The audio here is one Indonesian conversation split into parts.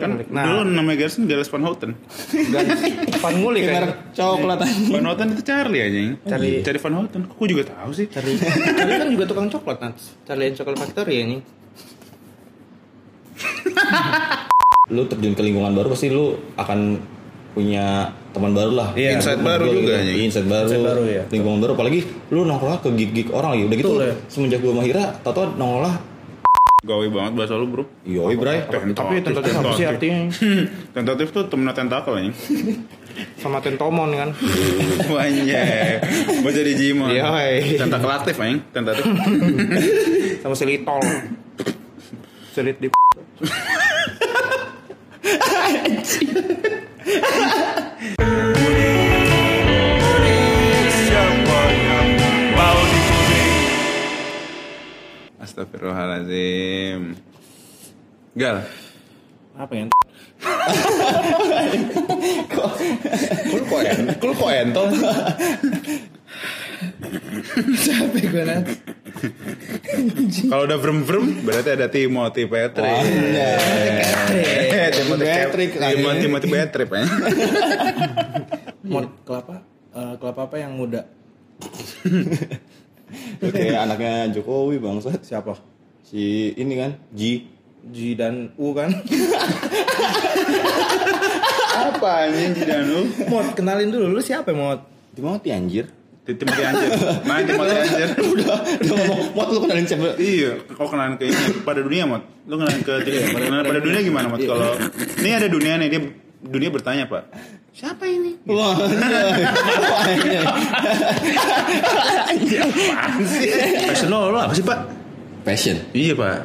Kan Nah. dulu namanya Garrison Gales Van Houten. Van Ngulik kan. Merek coklat anjing. Van Houten itu Charlie aja. Charlie. Charlie Van Houten. Kok gue juga tahu sih. Charlie, Charlie kan juga tukang coklat Nats. Charlie and Chocolate Factory ya nih. Lu terjun ke lingkungan baru pasti lu akan punya teman baru lah. Iya, insight baru juga, gitu. anjing. Iya, Insight baru. Insight baru, ya. Lingkungan baru apalagi lu nongkrong ke gig-gig orang lagi. Udah gitu Betul, ya. semenjak gua sama Hira, tau-tau nongol lah. Gawe banget bahasa lu bro. Yoi, Bray. Tapi tentatif apa sih artinya? Tentatif tuh temen tentakel aja. Sama tentomon kan. Wanya. Mau jadi Jimon. Iya, woy. Tentakel aktif aja. Tentatif. Sama silitol. Silit di Astagfirullahaladzim. Gal. apa ya? Kul kok en, kul kok entol. Capek gue Nats. Kalau udah vrem vrem berarti ada Timothy Patrick. Anjay. Timothy Patrick lagi. Timothy Timothy Patrick ya. Mod kelapa eh, kelapa apa yang muda? Kayak anaknya Jokowi bangsat. Siapa? Si ini kan, Ji. G dan U kan? Apa anjing Jidanu? Mod kenalin dulu lu siapa Mod? Timothy anjir. Timothy anjir. Main Timothy anjir. Udah, udah ngomong, Mot lu kenalin siapa? Iya, kau kenalan ke ini pada dunia, Mot. Lu kenalan ke pada, pada dunia gimana, Mot? Kalau ini ada dunia nih, dia dunia bertanya, Pak. Siapa ini? Wah, anjay. Anjay. Apaan sih? Passion lo, lo apa sih, Pak? Passion. Iya, Pak.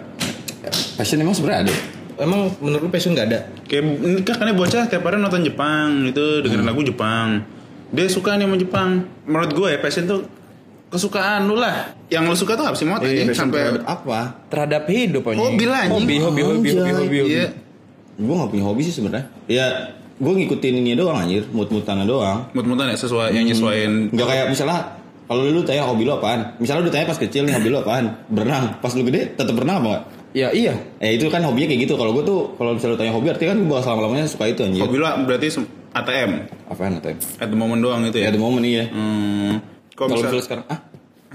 Passion emang sebenarnya ada. Emang menurut lu passion gak ada? Kayak kan karena bocah tiap hari nonton Jepang gitu, dengerin lagu Jepang. Dia suka nih sama Jepang. Menurut gue ya passion tuh kesukaan lu lah. Yang lu suka tuh apa sih? Iya, Anjing, passion sampai Terhadap apa? Terhadap hidup aja. Hobi lah, anjing. Hobi, hobi, hobi, hobi, Anjay. hobi, hobi. Iya. Gue gak punya hobi sih sebenarnya. Ya, gue ngikutin ini doang anjir, mood-moodannya doang. Mut-mutan ya sesuai yang nyesuaiin Gak kayak misalnya kalau lu tanya hobi lu apaan? Misalnya lu tanya pas kecil nih hobi lu apaan? Berenang. Pas lu gede tetap berenang apa gak? Ya iya. Eh itu kan hobinya kayak gitu. Kalau gue tuh kalau misalnya lu tanya hobi artinya kan gue bakal selama-lamanya suka itu anjir. hobi lu berarti ATM. Apaan atau? At the moment doang itu Ya ya. ada momen iya. Hmm. Kalau Kalau misal misalnya sekarang ah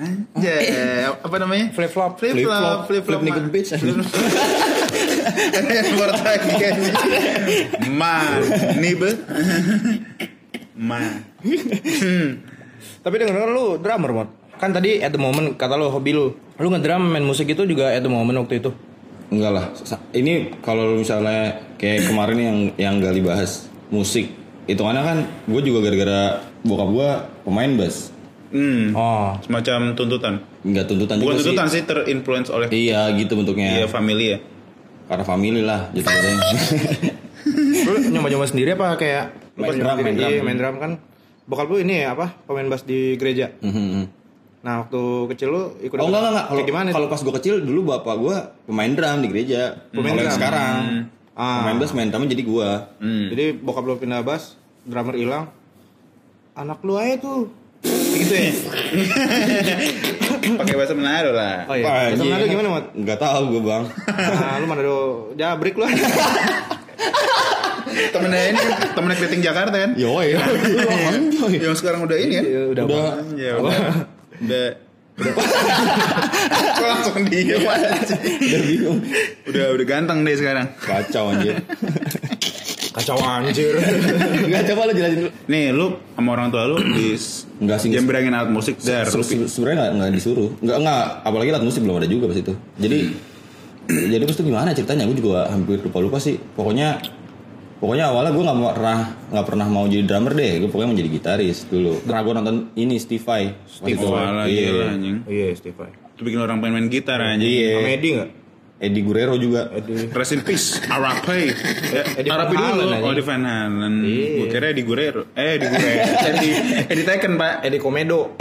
Anjay, apa namanya? Flip flop. Flip Flip flop, flop, flip flop. flip nigga ma- bitch. Flip Keluar lagi kan. Ma, nibe. Ma. Tapi denger lu drummer mod. Kan tadi at the moment kata lu hobi lu. Lu ngedrum main musik itu juga at the moment waktu itu. enggak lah. Ini kalau lu misalnya kayak kemarin yang yang Gali bahas musik itu karena kan gue juga gara-gara bokap gue pemain bass Hmm. Oh. Semacam tuntutan. nggak tuntutan Bukan juga tuntutan sih sih, terinfluence oleh iya gitu bentuknya iya family ya. Karena family lah gitu Lu nyoba-nyoba sendiri apa kayak Main drum, main drum. Iya, main drum kan. Bokap lu ini ya apa? Pemain bass di gereja. Nah, waktu kecil lu ikut oh enggak enggak kalau gimana? kalau pas gue kecil dulu bapak gue pemain drum di gereja Pemain drum. sekarang Ah. pemain bass main drumnya jadi gue Hmm. Jadi bokap lu pindah bass, drummer hilang. Anak lu aja tuh. Gitu ya. Pakai bahasa Manado lah. Oh iya. Bahasa Manado gimana, Mat? Nggak tahu gue bang. Nah, lu Manado jabrik lu. Temennya ini kan, temennya keriting Jakarta kan? Yoi. Yang sekarang udah ini kan? Iya, udah. Udah. Ya udah. Udah. Kok langsung diem aja? Udah bingung. Udah udah ganteng deh sekarang. Kacau anjir. Kacau anjir. Enggak coba lu jelasin dulu. Nih lu sama orang tua lu di Enggak sih. jembrengin alat musik dar. Se- se- Sebenarnya nggak nggak disuruh. Nggak nggak. Apalagi alat musik belum ada juga pas itu. Jadi jadi pas itu gimana ceritanya? Gue juga hampir lupa lupa sih. Pokoknya pokoknya awalnya gue nggak pernah nggak pernah mau jadi drummer deh. Gue pokoknya mau jadi gitaris dulu. Karena gue nonton ini Steve Vai. Steve Wala Iya. Iya, Steve. Vai. Itu bikin orang pengen main gitar anjing. Iya. Sama Edi enggak? Eddie Guerrero juga. Edi. Rest in peace, Arape. Eddie Arape dulu. Oh, di Van Halen. Iya. Gue kira di Guerrero. Eh, di Guerrero. Eddie, Eddie Tekken, Pak. Edi Komedo.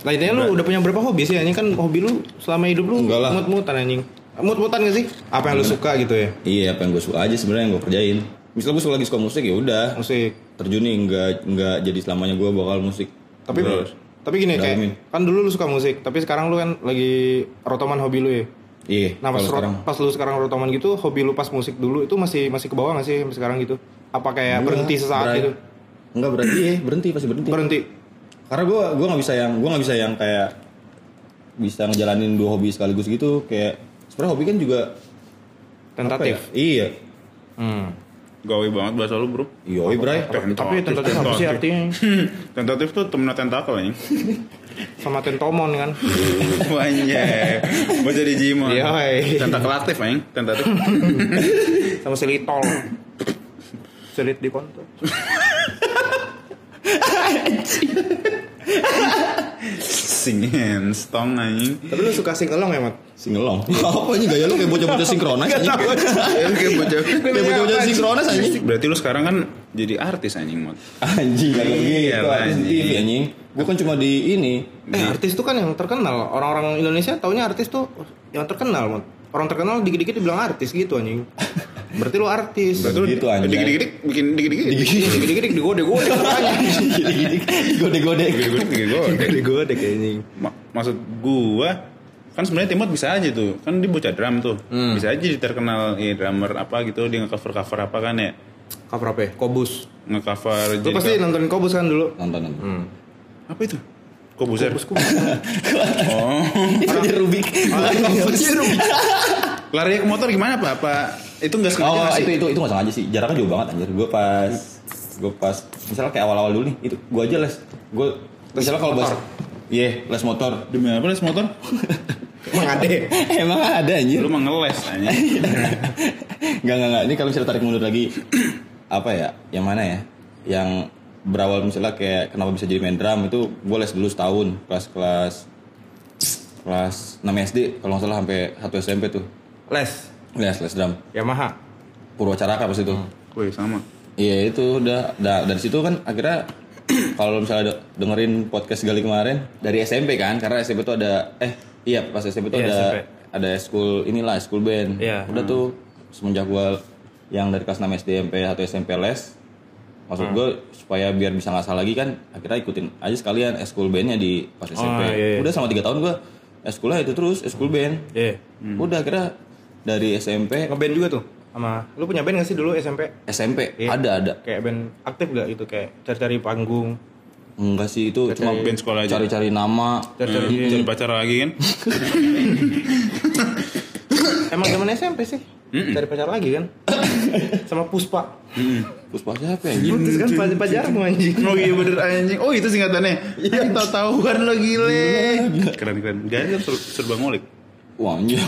Lah intinya lu udah punya berapa hobi sih? Ini kan hobi lu selama hidup lu Enggak lah. mut-mutan anjing. Mut-mutan gak sih? Apa yang lu suka gitu ya? Iya, apa yang gue suka aja sebenarnya yang gue kerjain. Misalnya gue lagi suka musik ya udah. Musik. Terjunin nggak nggak jadi selamanya gue bakal musik. Tapi Terus? Tapi gini Dalamin. kayak kan dulu lu suka musik, tapi sekarang lu kan lagi rotoman hobi lu ya. Iya. Nah pas, sekarang pas lu sekarang rotoman gitu, hobi lu pas musik dulu itu masih masih ke bawah gak sih sekarang gitu? Apa kayak berhenti sesaat Berai- gitu? Enggak berhenti, iya, berhenti pasti berhenti. Berhenti. Karena gue gua nggak bisa yang gue nggak bisa yang kayak bisa ngejalanin dua hobi sekaligus gitu kayak sebenarnya hobi kan juga apa ya? Tentatif. Iya. Hmm. Gawe banget bahasa lu bro Iya, Bray. Tapi tentatif apa sih artinya? Tentatif tuh temen tentakel ya Sama tentomon kan? Wanya Mau jadi Jimon Iya. Tentakel aktif anjing Tentatif Sama silitol. Silit di konto. Singin Stong anjing Tapi lu suka sing along ya, Mat? Singelong. Apa ini gaya lu kayak bocah-bocah sinkronis anjing. Kayak bocah Kayak bocah-bocah sinkronis anjing. Berarti lu sekarang kan jadi artis anjing mod Anjing kayak Iya, gitu. Artis anjing. TV anjing. Gue kan cuma di ini. Eh, artis tuh kan yang terkenal. Orang-orang Indonesia taunya artis tuh yang terkenal, Mat. Orang terkenal dikit-dikit dibilang artis gitu anjing. Berarti lu artis. Berarti lu Gitu, anjing. Dikit-dikit bikin dikit-dikit Dikit-dikit digode-gode makanya. Gode-gode. Dikit-dikit gede Digode kayaknya. Ma- maksud gua kan sebenarnya Timot bisa aja tuh kan dia bocah drum tuh bisa aja dia terkenal ya drummer apa gitu dia nge-cover cover apa kan ya Cover apa ya? Kobus. nge-cover Lu pasti nontonin Kobus kan dulu? Nonton nonton. apa itu kobuser Kobus Kobus. oh Itu dia Rubik. lari ke motor gimana pak apa itu nggak sengaja Oh itu itu itu nggak sengaja sih. Jaraknya jauh banget anjir. Gue pas gue pas misalnya kayak awal-awal dulu nih itu gue aja les. Gue misalnya kalau bahas Iya, les motor. demi apa les motor Emang ada. Emang ada anjir. lu mah ngeles aja Enggak enggak enggak. Ini kalau misalnya tarik mundur lagi apa ya? Yang mana ya? Yang berawal misalnya kayak kenapa bisa jadi main drum itu gue les dulu setahun kelas kelas kelas 6 SD kalau nggak salah sampai 1 SMP tuh Les. les les drum Yamaha. Purwacaraka pas itu woi sama iya itu udah da- dari situ kan akhirnya kalau misalnya de- dengerin podcast Gali kemarin dari SMP kan karena SMP tuh ada eh iya pas SMP tuh Iya, ada SMP. ada school inilah school band Iya. udah tuh semenjak gua yang dari kelas 6 SD sampai 1 SMP les maksud Hmm. gue supaya biar bisa ngasah lagi kan akhirnya ikutin aja sekalian school bandnya di pas SMP iya, iya. udah sama tiga tahun gua sekolahnya itu terus school band Iya. udah akhirnya dari SMP Ngeband juga tuh sama lu punya band gak sih dulu SMP? SMP Iya. ada ada Kayak band aktif gak itu kayak cari-cari panggung. enggak sih itu cuma band sekolah aja. cari-cari nama Cari-cari Hmm, cari pacar lagi kan Emang zaman SMP sih. Cari pacar lagi kan? Sama Puspa. Puspa siapa ya? Putus kan pacar pacarmu anjing. oh iya bener anjing. Oh itu singkatannya. Iya tahu tahuan lo gile. Keren keren. Gak kan ser- serba ngulik. Wah anjir.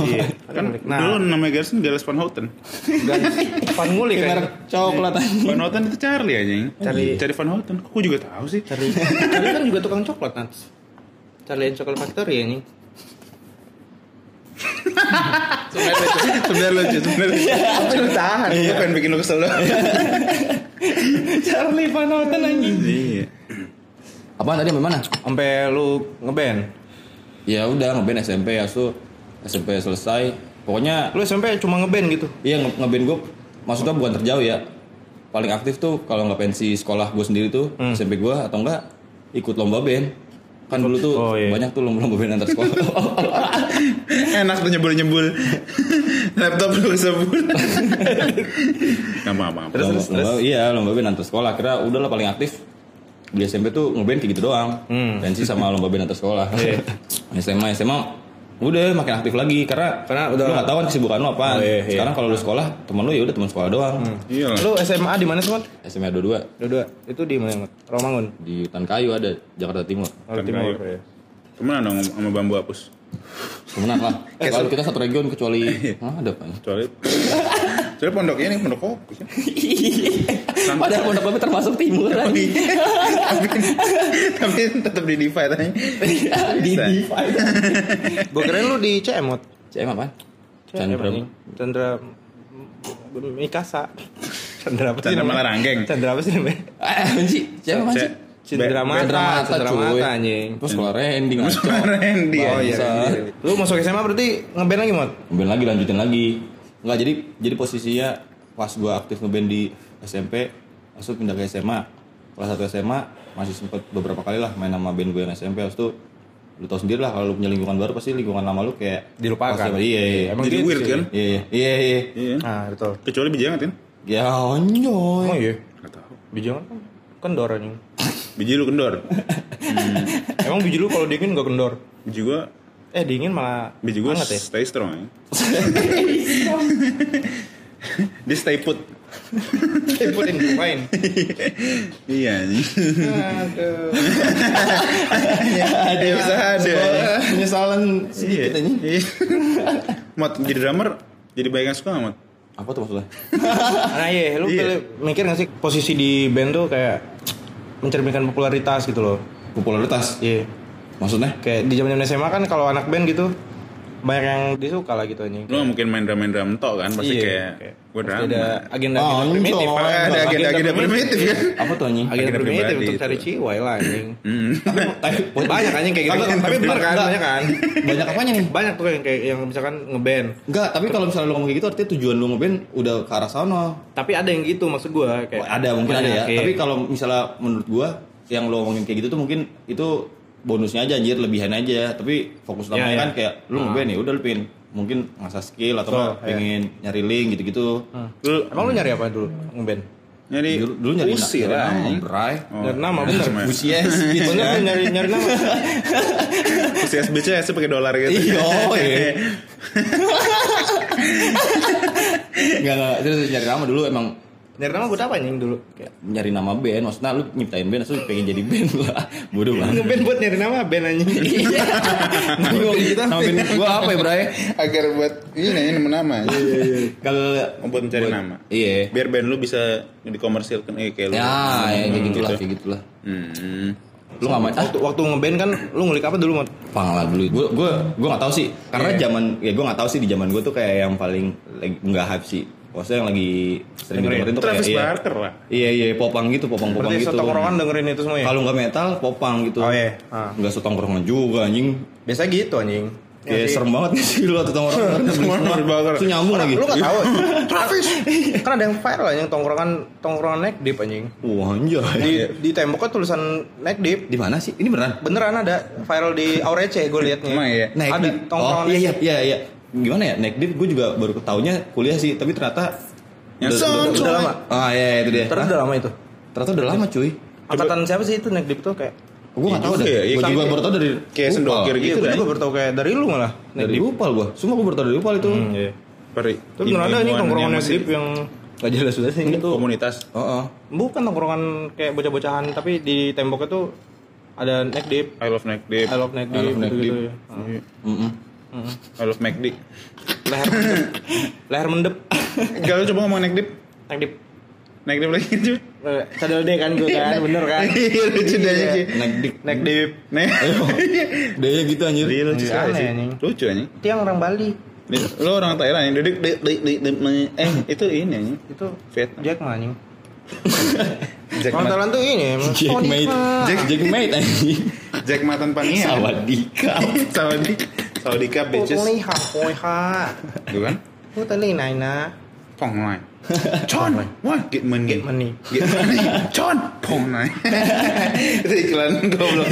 kan Nah. dulu namanya Garson Gales Van Houten. Guys, Pan ngulik kan. Coklat anjing. Van Houten itu Charlie anjing. Cari- cari Van Houten. Kok gue juga tahu sih? Cari, cari kan juga tukang coklat Nats. Charlie and Chocolate Factory ya nih. Sebenarnya lucu sebenarnya lucu tapi lu tahan gue pengen bikin lu kesel Charlie Van Houten anjing. iya Apaan tadi sampai mana? Sampai lu ngeband. Ya udah ngeband SMP ya su SMP selesai. Pokoknya Lu SMP cuma ngeband gitu. iya nge- ngeband gue maksudnya bukan terjauh ya. Paling aktif tuh kalau nggak pensi sekolah gue sendiri tuh SMP gue atau enggak ikut lomba band. Kan dulu tuh Oh, iya. banyak tuh lomba-lomba band antar sekolah. enak tuh nyebul nyebul laptop lu kesebul nggak apa apa lomba, lomba, iya lomba band antar sekolah. Kira udah lah paling aktif di SMP tuh ngeband kayak gitu doang. Pensi sama lomba band antar sekolah. SMA SMA udah makin aktif lagi karena Karena udah- lu nggak tahu kan kesibukan lu apa. Oh, iya, iya. Sekarang kalau lu sekolah temen lu ya udah teman sekolah doang. iya lah Lu SMA di mana sih, Mat? SMA 22 Dua-dua. Itu di mana, Mat? Romangun. di Hutan Kayu ada Jakarta Timur. Oh, Kan Timur. kayu. ya. Temenan dong sama bambu hapus Kemenang lah. Eh, kalau kita satu region kecuali ah, ada apa? kecuali kecuali pondoknya nih pondok kopi kan Padahal pondok kopi termasuk timur kan. tapi tapi tetap di divide aja di divide. Gua kirain lu di CM, Mat. CM apa? Chandra. Chandra Mikasa. Chandra apa sih Chandra? Malarangkeng. Chandra apa sih namanya? Eh, anjing. CM apa sih? Cindra mata, Chandra Mata, Chandra cuy. mata anjing. Terus sekolah Randy ngaco. Randy Oh iya. Bangsa. iya. Lu masuk SMA berarti ngeband lagi, Mat? Ngeband lagi lanjutin lagi. Enggak jadi jadi posisinya pas gua aktif ngeband di SMP, langsung pindah ke SMA. Kelas 1 SMA masih sempet beberapa kali lah main sama band gue yang SMP. Terus tuh lu tau sendiri lah kalau lu punya lingkungan baru pasti lingkungan lama lu kayak Dilupakan. pasti- iya iya Emang Jadi gitu weird sih. kan? iya iya iya iya Iya. Nah, betul. Kecuali biji hangat kan? ya onjoy Emang iya. Gak tahu. Biji kan kendor anjing. Biji lu kendor. Emang biji lu kalau dingin gak kendor? Biji gua Eh dingin malah biji hangat ya. stay strong ya. Dia stay put. Ikutin main. iya. Aduh. ada bisa ada. penyesalan sedikit aja Iya. Mat jadi drummer jadi banyak yang suka nggak, Mat? apa tuh maksudnya Nah iya, lu Iya. mikir gak sih posisi di band tuh kayak mencerminkan popularitas gitu loh. popularitas Iya. Maksudnya Kayak di zaman SMA kan kalau anak band gitu banyak yang disuka lah gitu anjing. Lu mungkin main drum main drum tok kan? Pasti Iya, kayak gue drama. ada agenda Oh, agenda primitif. anjing. Pak. Ada agenda-agenda primitif kan? apa tuh anjing Agenda Agenda primitif untuk cari ciwai lah anjing. Hmm. banyak anjing kayak gitu. Tapi bener kan, banyak kan. banyak apanya nih Banyak tuh yang kayak yang misalkan ngeband. Enggak, tapi kalau misalnya lu ngomong kayak gitu artinya tujuan lu ngeband udah ke arah sana. Tapi ada yang gitu maksud gua kayak Oh, ada mungkin ada ya. Tapi kalau misalnya menurut gua yang lu ngomongin kayak gitu tuh mungkin itu bonusnya aja anjir, lebihan aja. Tapi fokus utamanya Iya, iya. kan kayak lu ngeband ya udah lu pengen mungkin ngasah skill atau Betul, nggak pengen nyari link gitu-gitu. Hmm. Lu Emang lu nyari apa dulu ngeband? nyari Dulu, dulu nyari usir nyari lah. Oh, Nyari nama, bener. Usies gitu Bener kan. nyari nyari nama. Usia SBC itu pakai dolar gitu. Iya, iya. Enggak, enggak. Terus nyari nama dulu emang Nyari nama buat apa anjing dulu? Kayak nyari nama band maksudnya lu nyiptain band terus lu pengen jadi band lah bodoh banget ngeband buat nyari nama band anjing. Nama kita nama band gua apa ya Bray Agar buat ini ini nama. kalau Oh, buat mencari nama. iya Biar band lu bisa dikomersilkan eh kayak lu. ya ya kayak Hmm, gitulah gitu. kayak gitulah Hmm. lu nggak main ah waktu, waktu ngeband kan lu ngulik apa dulu, Mot? pang lah dulu gue gue gue nggak tahu sih karena Iya. zaman ya gue nggak tahu sih di zaman gue tuh kayak yang paling nggak hype sih maksudnya yang lagi sering Dengerin. tuh kayak Travis iya, Barker lah. iya iya popang gitu popang popang Berarti gitu setongkrongan dengerin itu semua ya? kalau nggak metal popang gitu Oh, iya. Ah. nggak setongkrongan juga anjing Biasa gitu anjing. Ya, serem banget nih sih lu atau tongkrongan. Itu nyambung lagi. Lu gak tahu? Travis. kan ada yang viral anjing tongkrongan tongkrongan neck deep anjing. Wah anjay. Di di temboknya tulisan neck deep. Di mana sih? Ini beneran? Beneran ada viral di Aurece gue liatnya. Emang iya? Naik ada tongkrongan Oh, iya iya iya iya. Gimana ya? Naik dip gue juga baru ketaunya kuliah sih, tapi ternyata Yang udah, udah- Udah coy. lama. Ah iya iya, itu dia. Hah? udah lama itu. Ternyata udah lama cuy. Angkatan siapa sih itu neck deep tuh kayak Gue gak tau juga deh. ya, iya, Gue juga kayak- baru tau dari kayak sendokir Iya, gitu gue kan. juga baru tau kayak dari lu malah. Neck Dari deep. Upal gue. Semua gue baru tau dari Upal itu. Hmm, iya. Peri. Itu beneran ada nih ilmuwan tongkrongan yang deep yang gak jelas sudah sih itu. komunitas. Oh, oh. Bukan tongkrongan kayak bocah-bocahan tapi di temboknya tuh ada neck deep. I love neck deep. I love neck I deep. love neck gitu-gitu deep. ya. Ah. Mm-mm. I love McD. Leher mendep. Leher mendep. Kalau coba ngomong neck deep. Neck. Neck deep lagi cuy. Eh, Cadel D kan gue kan, bener kan? Iya lucu deh Iya. cuy. Naik dik. Neck deep. Nih. Dia gitu anjir. Dia lucu Iya, sekali sih. anjing. Lucu anjing. Itu yang orang Bali. Lo orang Thailand yang dik dik dik dik- eh itu ini anjing. Itu Vietnam. Jack Ma anjing. Jack Ma- Thailand tuh ini emang Jack. Ma. Jack Jack Mate anjing. Jack Matan Pania. Sawadika. สวัสดีครับเบจิสนี่หักโอยค่ะดูกันพูดตะลี่ไหนนะผ่องหน่อยชอนว่าเก็ตมันเก็ตมันนี่เก็ตมันนี่ชอนผ่องหน่อย Iklan goblok.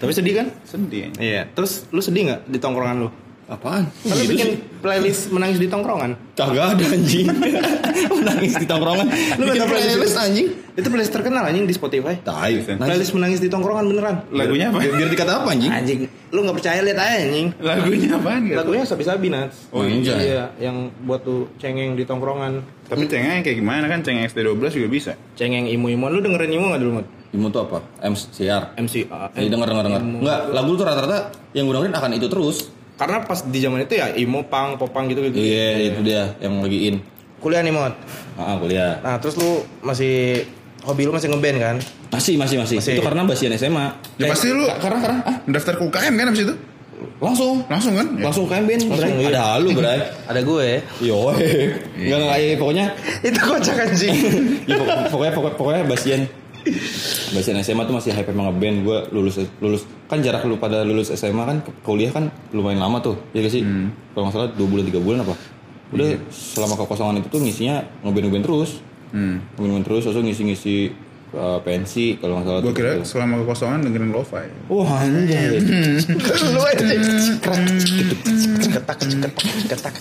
Tapi sedih kan? Sedih. Iya. Terus lu sedih nggak di tongkrongan lu? Apaan? Lu Gitu bikin sih. playlist menangis di tongkrongan. Kagak ada anjing. Menangis di tongkrongan. Lu Bikin playlist playlist anjing. Itu playlist terkenal anjing di Spotify. Tai. Playlist menangis di tongkrongan beneran. Lagunya apa? Biar, biar dikata apa anjing? Anjing, lu nggak percaya lihat aja anjing. Lagunya apaan gitu? Lagunya sabi-sabi Nats. Oh, iya. Iya, yang buat tuh cengeng di tongkrongan. Tapi cengeng kayak gimana kan cengeng SD12 juga bisa. Cengeng imu-imuan lu dengerin imu nggak dulu, Mut? Imu tuh apa? MCR. MCA. Jadi denger denger denger. Enggak, lagu tuh rata-rata yang gue dengerin akan itu terus. Karena pas di zaman itu ya imo, pang, popang gitu gitu. Iya, itu dia yang lagi in. Kuliah nih, Mot. Ah, kuliah. Nah, terus lu masih hobi lu masih ngeband kan? Masih, masih, masih. Masih. Itu karena basian SMA. Ya pasti lu karena karena ah, daftar ke UKM kan abis itu? langsung Langsung kan? Ya. langsung KM Ben. Langsung, iya. Ada lu, Bray. Ada gue. Yo, enggak enggak ya, pokoknya itu kocak anjing. ya, pokok- pokoknya pokoknya pokoknya Basian Basian SMA tuh masih hype emang ngeband gue lulus lulus kan jarak lu pada lulus SMA kan kuliah kan lumayan lama tuh ya gak sih kalau nggak salah dua bulan tiga bulan apa udah selama kekosongan itu tuh ngisinya ngeband ngeband terus Hmm. ngeband terus terus ngisi ngisi eh, pensi kalau nggak salah. Gue kira selama kekosongan dengerin lo-fi. Wah anjay. Lu aja. Ketak ketak ketak.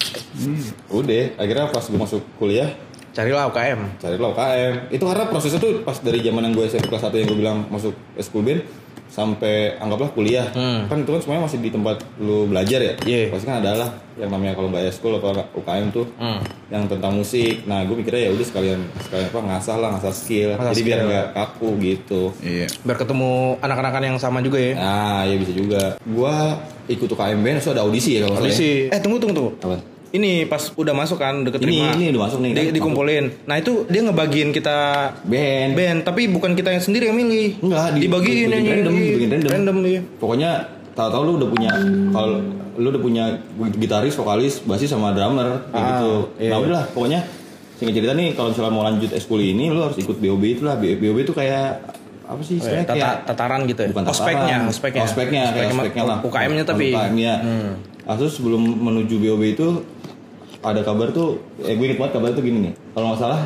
Udah, akhirnya pas gue masuk kuliah Carilah UKM. cari lo UKM. Itu karena prosesnya tuh pas dari zaman yang gue SMP kelas 1 yang gue bilang masuk school band sampai anggaplah kuliah. Hmm. Kan itu kan semuanya masih di tempat lu belajar ya. Iya. Pasti kan ada lah yang namanya kalau nggak school atau UKM tuh Hmm. yang tentang musik. Nah, gue mikirnya ya udah sekalian sekalian apa ngasah lah, ngasah skill. Ngasah Jadi biar skill. nggak kaku gitu. Iya. Biar ketemu anak-anakan yang sama juga ya. Nah, ya bisa juga. Gua ikut UKM band, so ada audisi ya kalau ya. Audisi. Eh tunggu tunggu tunggu. Apa? Ini pas udah masuk kan udah Ini- keterima. ini udah masuk nih, Di- kan? dikumpulin. Nah itu dia ngebagiin kita Band. band, tapi bukan kita yang sendiri yang milih. Enggak, di- dibagiin yang random, dibikin random. Random iya. Pokoknya tahu-tahu lu udah punya kalau lu udah punya gitaris, vokalis, basis sama drummer kayak Ah, gitu. iya. Nah, udahlah pokoknya singkat cerita nih kalau misalnya mau lanjut eskul ini lu harus ikut BOB itu lah. BOB itu kayak apa sih Oh, iya, tata- kayak tataran gitu ya. bukan ospeknya, ospeknya. ospeknya, kayak mah- ospeknya lah. UKM-nya tapi. UKM-nya. Hmm. Nah, terus sebelum menuju BOB itu ada kabar tuh, eh gue inget banget kabar tuh gini nih. Kalau nggak salah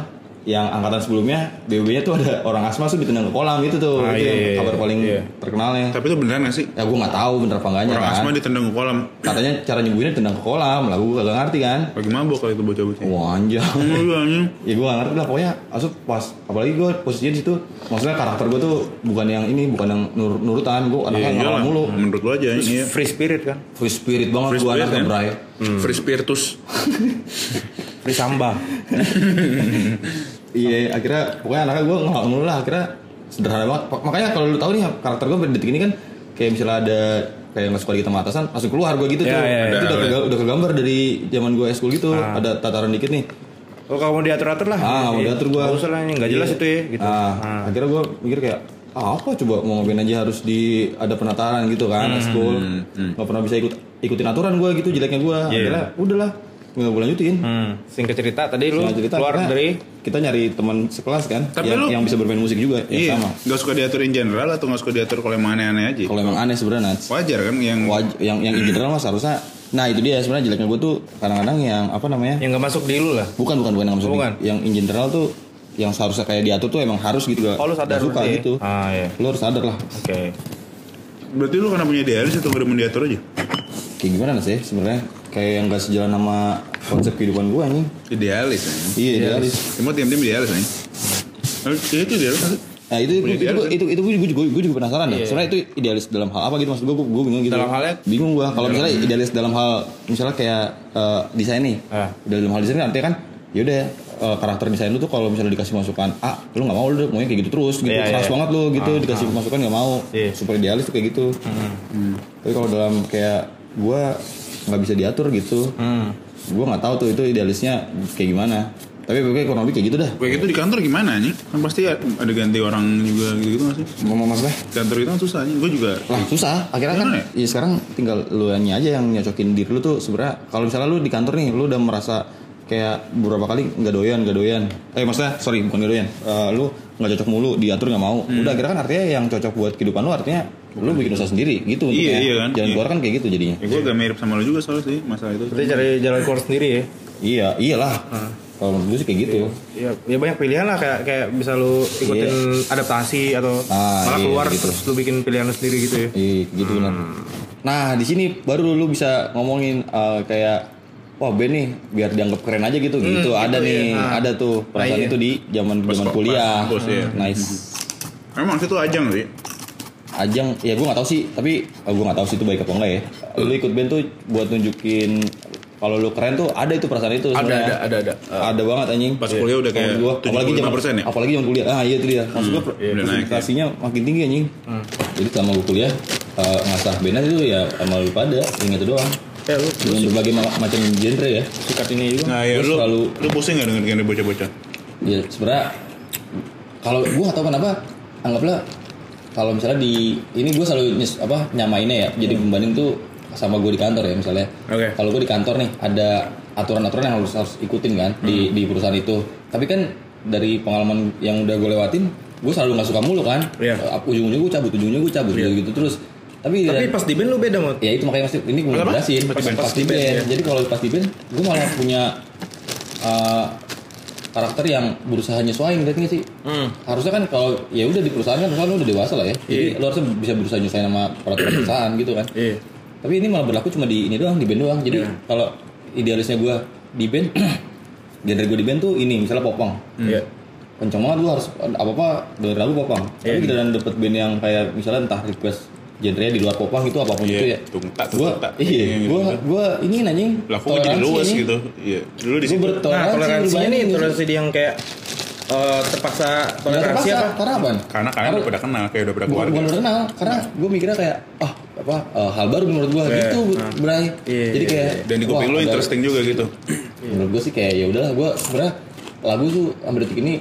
yang angkatan sebelumnya BOB-nya tuh ada orang asma tuh ditendang ke kolam itu tuh. Ah, itu iya, yang iya, kabar paling iya. terkenalnya. Tapi itu beneran gak sih? Ya gue nggak tahu bener apa enggaknya Orang kan. asma ditendang ke kolam. Katanya cara nyembuhinnya tendang ke kolam, lah gue gak ngerti kan. Bagi mabok kali itu bocah-bocah. Wah anjay. Iya, anjing. ya gue gak ngerti lah pokoknya asup pas apalagi gue posisinya di situ maksudnya karakter gue tuh bukan yang ini bukan yang nur, nurutan gue anaknya Iya, ngalah mulu Menurut lo aja iya. Free spirit kan. free spirit banget gue anaknya kan? bray Free spiritus. Free samba. iya akhirnya pokoknya anaknya gue ngalah mulu lah akhirnya sederhana banget makanya kalau lu tahu nih karakter gue detik ini kan kayak misalnya ada kayak nggak suka di sama atasan langsung keluar gue gitu Ya, tuh ya, ya. itu udah, Ada, kega- udah kegambar dari zaman gue school gitu Ah. ada tataran dikit nih Oh kalau mau diatur-atur lah. Ah, mau Iya. diatur gua. Nggak usah lah, nggak jelas Iya. itu ya. Gitu. Ah, Ah. akhirnya gue mikir kayak ah, apa coba mau ngapain aja harus di ada penataran gitu kan Hmm, school nggak pernah bisa ikut ikutin aturan gue gitu jeleknya gue Iya. akhirnya udahlah nggak gue lanjutin Hmm. Singkat cerita tadi lu cerita, keluar akhirnya dari kita nyari teman sekelas kan Tapi yang, lu- yang bisa bermain musik juga yang Iya. sama Gak suka diaturin general atau gak suka diatur kalau yang aneh-aneh aja? kalau emang aneh sebenarnya. Wajar kan yang Waj- yang yang in general mas harusnya nah itu dia sebenarnya jeleknya gue tuh kadang-kadang yang apa namanya yang nggak masuk di lu lah. bukan bukan bukan yang maksud Bukan. yang in general tuh yang seharusnya kayak diatur tuh emang harus gitu gak, Oh lu sadar gak suka berarti ya? gitu Ah iya. lu harus sadar lah Oke. Berarti lu karena punya idealis atau gak demen diatur aja? kayak gimana sih sebenarnya kayak yang gak sejalan sama konsep kehidupan gue nih Idealis ya. iya idealis Cuma diam-diam idealis nih. Iya itu idealis nah itu itu itu, idealis, itu, itu, gue juga gue juga penasaran dah Iya. sebenarnya itu idealis dalam hal apa gitu maksud gue gue bingung gitu Dalam halnya? bingung gue kalau misalnya idealis dalam hal misalnya kayak eh, desain nih Ah. dalam hal desain kan artinya kan yaudah eh, karakter desain lu tuh kalau misalnya dikasih masukan ah lu nggak mau lu maunya kayak gitu terus gitu Iya, keras iya. banget lu gitu Ah, dikasih masukan nggak mau Iya. super idealis tuh kayak gitu Hmm. tapi kalau dalam kayak gue nggak bisa diatur gitu Hmm. gue nggak tahu tuh itu idealisnya kayak gimana tapi pokoknya kurang lebih kayak gitu dah Kayak gitu di kantor gimana nih? Kan pasti ada ganti orang juga gitu gak sih? ngomong masalah Kantor itu kan susah nih. Gue juga lah susah akhirnya kan Gimana ya sekarang tinggal lu aja yang nyocokin diri lu tuh sebenarnya kalau misalnya lu di kantor nih lu udah merasa kayak beberapa kali nggak doyan nggak doyan eh maksudnya sorry bukan nggak doyan Eh, lu nggak cocok mulu diatur nggak mau Hmm. udah akhirnya kan artinya yang cocok buat kehidupan lu artinya lu bikin usaha sendiri gitu Iya, untuknya. iya kan. jalan Iya. keluar kan kayak gitu jadinya Ya gue agak mirip sama lo juga soalnya sih masalah itu. Berarti cari jalan keluar sendiri ya. iya iyalah kalau menurut gue sih kayak gitu Ya, ya banyak pilihan lah kayak kayak bisa lu ikutin adaptasi atau Ah, malah iya, keluar gitu. terus lu bikin pilihan lu sendiri gitu ya. Iya gitu benar. Nah di sini baru lu bisa ngomongin eh, kayak wah Ben nih biar dianggap keren aja gitu gitu ada gitu, nih iya. Nah. ada tuh perasaan iya. itu di zaman Pas zaman kuliah. pas kampus, iya. Nice. Emang itu ajang sih. Ajang ya gue nggak tahu sih tapi uh, gue nggak tahu sih itu baik apa enggak ya. Lu ikut band tuh buat nunjukin kalau lu keren tuh ada itu perasaan itu Ada sebenarnya. ada ada ada. Ada banget anjing. Pas kuliah udah kayak gua, apalagi zaman 75% ya? Apalagi zaman kuliah. Ah iya itu dia. Maksud gua iya, udah naik ya. presentasinya makin tinggi anjing. Jadi selama gua kuliah eh, ngasah band itu ya sama lu pada yang itu doang. Ya lu Dengan berbagai ma- macam genre ya. sikat ini juga. Nah ya lu, selalu- lu pusing gak denger denger bocah-bocah? Ya sebenarnya kalau gua gak tahu kenapa anggaplah kalau misalnya di ini gua selalu apa nyamainnya ya. Jadi pembanding tuh sama gue di kantor ya misalnya. Oke. Kalau gue di kantor nih ada aturan-aturan yang harus harus ikutin kan di di perusahaan itu. Tapi kan dari pengalaman yang udah gue lewatin, gue selalu nggak suka mulu kan. Iya. Uh, Ujung-ujungnya gue cabut, ujungnya gue cabut gitu terus. Tapi, Tapi pas di band lu beda mod. ya itu makanya mesti ini gue jelasin pas, Pas- pas, pas di band, band. ya. Jadi kalau pas di band, gue malah punya uh, karakter yang berusaha nyesuaiin nggak sih? Hmm. Harusnya kan kalau ya udah di perusahaan kan perusahaan lu udah dewasa lah ya. Jadi Iya. lu harusnya bisa berusaha nyesuaiin sama peraturan perusahaan gitu kan. Iya. Tapi ini malah berlaku cuma di ini doang, di band doang. Jadi Iya. kalau idealisnya gua di band genre gue di band tuh ini misalnya popang. Iya. Kenceng banget gua harus apa-apa dengerin lagu popang. Tapi Iya. giliran dapet band yang kayak misalnya entah request genre di luar popang itu apa pun Iya, itu ya. tungtak, Gua tungtak. iya, Iya, gua gitu. gua ini anjing. Lah kok jadi toleransi luas gitu. Iya. Dulu di Gua situ. bertoleransi. Nah, nih bayangin. toleransi dia yang kayak eh, terpaksa toleransi terpaksa, apa? Karena apa? Karena kalian udah pada kenal, kayak udah pada keluarga. bukan udah kenal, karena gue mikirnya kayak ah apa eh, hal baru menurut gue Iya. gitu, Ah. Bray. Iya, Jadi iya, kayak Dan di kuping ada- interesting juga gitu. Menurut gue sih kayak ya udahlah, gue sebenarnya lagu tuh detik ini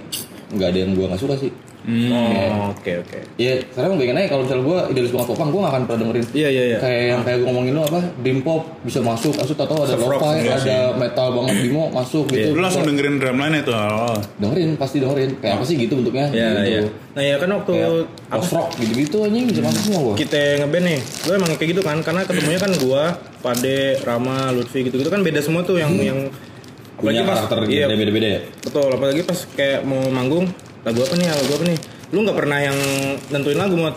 nggak ada yang gue nggak suka sih. Oh, oke oke. Ya, sekarang bayangin aja kalau misalnya gue idealis banget popang, gue gak akan pernah dengerin Iya iya iya. kayak yang kayak gue ngomongin lu apa dream pop bisa masuk, asal tau ada rock, lo-fi, iya ada metal banget bimo masuk gitu. Lu langsung dengerin drum line itu awal. dengerin pasti dengerin kayak apa sih gitu bentuknya Iya gitu. iya. Nah ya kan waktu post rock gitu-gitu anjing bisa masuk semua gue kita ngeband nih, lu emang kayak gitu kan? Karena ketemunya kan gua, Pade, Rama, Lutfi gitu-gitu kan beda semua tuh yang yang Hmm. punya karakter iya, beda beda ya Betul, apalagi pas kayak mau manggung lagu apa nih, lagu apa nih. Lu nggak pernah yang nentuin lagu mod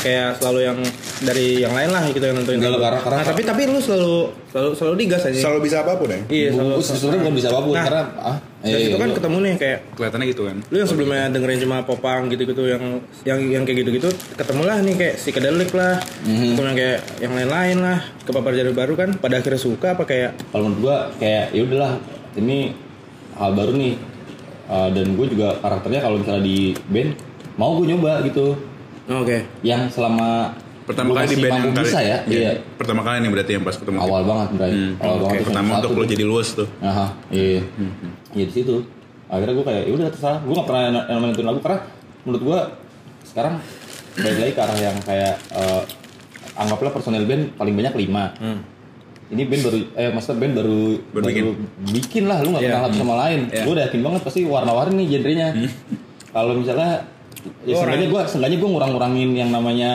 kayak selalu yang dari yang lain lah gitu yang nentuin Enggak lagu. karena- karena- nah, tapi tapi lu selalu selalu selalu digas aja. Selalu bisa apa pun ya. iya, selalu. Gue sebenarnya belum bisa apa pun Nah, karena ah Dari situ kan gua- ketemu nih kayak Kelihatannya gitu kan. lu yang sebelumnya dengerin cuma popang gitu-gitu yang yang yang kayak gitu-gitu ketemulah nih kayak psychedelic lah Mhm. ketemu yang kayak yang lain-lain lah kepapar jadi baru kan pada akhirnya suka apa kayak kalau menurut gua kayak ya udahlah ini hal baru nih Uh, dan gue juga karakternya kalau misalnya di band mau gue nyoba gitu oke yang selama Pertama kali di band yang kali. bisa ya iya Pertama kali nih berarti yang pas ketemu. awal banget Bray Hmm, awal banget Oke, tuh pertama untuk lo jadi luas tuh. Aha, iya. Iya di situ. Akhirnya gue kayak, ya udah terserah. Gue gak pernah yang nentuin lagu karena menurut gue sekarang balik lagi ke arah yang kayak eh, anggaplah personel band paling banyak lima. Ini band baru, eh maksudnya band baru Baru bikin. bikin lah. Lu gak Iya. kenal satu sama lain. Iya. Gue udah yakin banget pasti warna-warni nih genrenya. Kalau misalnya, ya seenggaknya orang- gue, seenggaknya gue ngurang-ngurangin yang namanya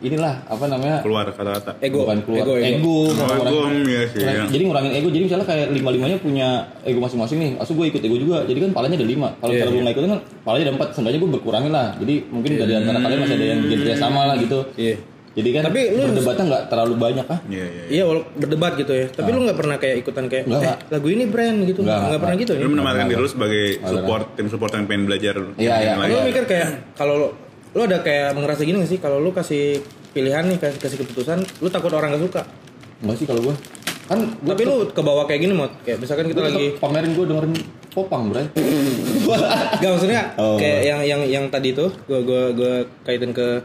inilah apa namanya Keluar kata-kata. ego bukan keluar ego, ego. ego, ngurang- ego, iya sih, Nah, iya. jadi ngurangin ego jadi misalnya kayak lima limanya punya ego masing-masing nih asu gue ikut ego juga jadi kan palanya ada lima kalau Iya, misalnya gue nggak ikutin kan palanya ada empat seenggaknya gue berkurangin lah jadi mungkin dari antara kalian masih ada yang genre sama lah gitu Iya. Jadi kan Tapi lu- berdebatnya nggak terlalu banyak ah Iya, iya. iya. Iya, walau berdebat gitu ya. Tapi lu nggak pernah kayak ikutan kayak eh, lagu ini brand gitu. Nggak, Nggak, pernah gitu ya. Lu menempatkan diri lu sebagai support tim support yang pengen belajar. Iya, iya. Lu mikir kayak kalau lu, lu ada kayak ngerasa gini gak sih kalau lu kasih pilihan nih kasih, kasih keputusan, lu takut orang gak suka. nggak sih kalau gue kan gue Tapi lu ke bawah kayak gini mod, kayak misalkan kita lagi pamerin gue dengerin popang bro Gak maksudnya Oh. kayak yang yang yang tadi tuh gua gua gua kaitin ke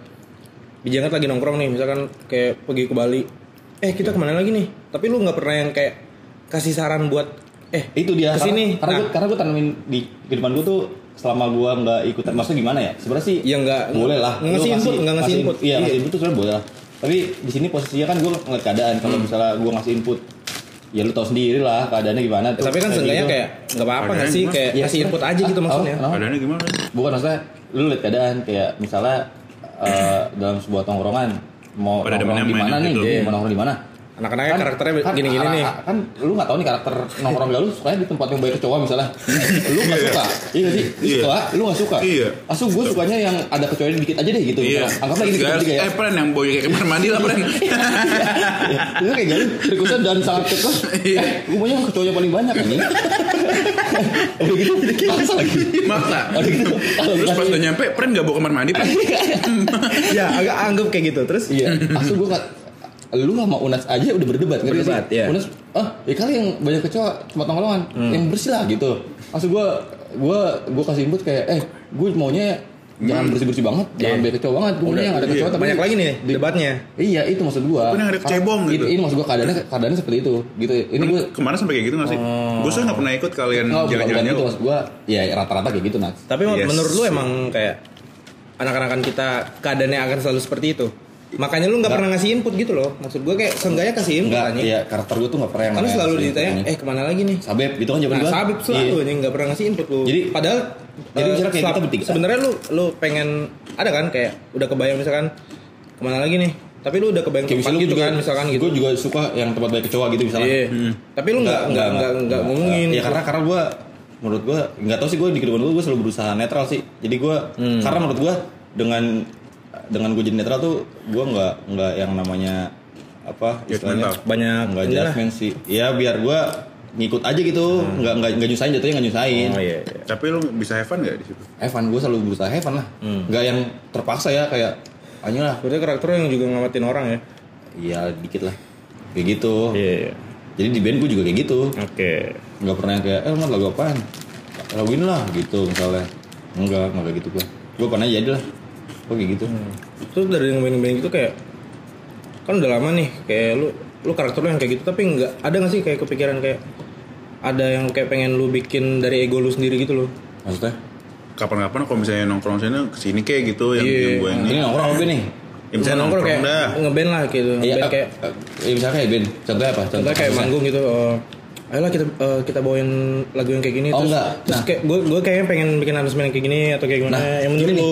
Bijangat lagi nongkrong nih misalkan kayak pergi ke Bali. Eh kita ke mana lagi nih? Tapi lu nggak pernah yang kayak kasih saran buat eh itu dia ke sini. karena karena, Nah, gue karena gue tanamin di kehidupan gue tuh selama gue nggak ikutan maksudnya gimana ya sebenarnya sih Ya nggak- boleh lah nggak ngasih input, nggak ngasih input. iya Iya. ngasih input tuh sebenarnya boleh lah tapi di sini posisinya kan gue ngeliat keadaan kalau misalnya gue ngasih input ya lu tau sendiri lah keadaannya gimana tuh tapi kan seenggaknya gitu. kayak nggak apa-apa nggak sih kayak Iya, kasih input aja gitu Ah, maksudnya. oh, oh. Keadaannya gimana? bukan maksudnya lu lihat keadaan kayak misalnya eh, dalam sebuah tongkrongan mau Pada nongkrong di mana nih gitu. gitu, mau nongkrong di mana Anak-anaknya karakternya gini-gini arah- nih. kan lu nggak tahu nih karakter nongkrong lu sukanya di tempat yang baik kecoa misalnya lu nggak Iya. suka iya sih lu Iya. suka lu nggak suka Iya. asu gue sukanya yang ada kecoa dikit aja deh gitu Iya. misalnya. anggaplah ini Guys, tiga ya Eh, Pren yang boy kayak kamar mandi lah, Pren. itu kayak gitu requestan dan sangat kekeh Iya. eh gue maunya yang kecoanya paling banyak anjing Udah gitu maksa lagi Maksa. Udah gitu Terus pas dikasih- udah nyampe, Pren gak bawa kamar mandi, Pren. ya agak anggap kayak gitu. Terus Iya, asu gue nggak lu sama Unas aja udah berdebat ngerti Berdebat, sih? iya. Unas, ah ya kali yang banyak kecoa tempat nongkrongan yang bersih lah gitu. Maksud gue, gue gue kasih input kayak, eh gue maunya jangan bersih bersih banget, jangan Iya. banyak kecoa banget. Gue maunya yang ada iya. kecoa tapi banyak lagi nih di- debatnya. Iya itu maksud gue. Yang ada kecebong gitu. Ini, ini maksud gue keadaannya keadaannya seperti itu gitu. Ini gue Kemarin sampai kayak gitu gak sih? Gue soalnya gak pernah ikut kalian nggak bukan, jalan-jalan itu maksud gue. Ya rata-rata kayak gitu Nats. Tapi Yes. menurut lu emang kayak anak-anakan kita keadaannya akan selalu seperti itu. Makanya lu nggak Nggak. pernah ngasih input gitu loh. Maksud gue kayak seenggaknya kasih input Enggak, aja. iya karakter gue tuh nggak pernah yang Karena selalu ditanya, eh ke mana lagi nih? Sabep gitu kan jawaban Nah, gue. sabit selalu Iya. nih nggak pernah ngasih input lu. Jadi- padahal jadi misalnya kayak kita bertiga. Sebenarnya lu lu pengen ada kan kayak udah kebayang misalkan ke mana lagi nih? Tapi lu udah kebayang Kayak tempat misalnya gitu juga, kan misalkan gitu. Gue juga suka yang tempat baik kecoa gitu misalnya. Iya. Tapi lu nggak nggak nggak nggak ngomongin. Ya karena karena gue menurut gue nggak tahu sih gue di kehidupan gue gue selalu berusaha netral sih jadi gue karena menurut gue dengan dengan gue jadi netral tuh gue nggak nggak yang namanya apa istilahnya Judgmental. banyak nggak inilah. judgment sih. Ya biar gue ngikut aja gitu. Nggak nggak nggak nyusahin jatuhnya nggak nyusahin. Oh iya, iya. Tapi lu bisa have fun gak di situ? Evan gue selalu berusaha Evan lah. Nggak yang terpaksa ya kayak hanya lah. Berarti karakter yang juga ngamatin orang ya? Iya dikit lah. Kayak gitu. Iya iya. jadi di band gue juga kayak gitu. Oke. Nggak pernah yang kayak eh lagu apaan? Lagu ini lah gitu misalnya. Enggak nggak kayak gitu gue gue pernah jadi lah gue kayak gitu terus dari ngeband-ngeband gitu kayak kan udah lama nih kayak lu lu karakter lu yang kayak gitu tapi nggak ada nggak sih kayak kepikiran kayak ada yang kayak pengen lu bikin dari ego lu sendiri gitu loh maksudnya Kapan-kapan kalau misalnya nongkrong sana ke sini kayak gitu yang, Iya. yang gue ini. ini nongkrong apa nih Ya, misalnya nongkrong kayak dah. ngeband lah gitu Iya, ngeband kayak eh, eh, misalnya kayak band contohnya apa contohnya kayak kasusnya. manggung gitu oh, ayolah kita eh, kita bawain lagu yang kayak gini Oh, terus, enggak. terus Nah. kayak gue gue kayaknya pengen bikin aransemen yang kayak gini atau kayak gimana Nah, yang menurut lu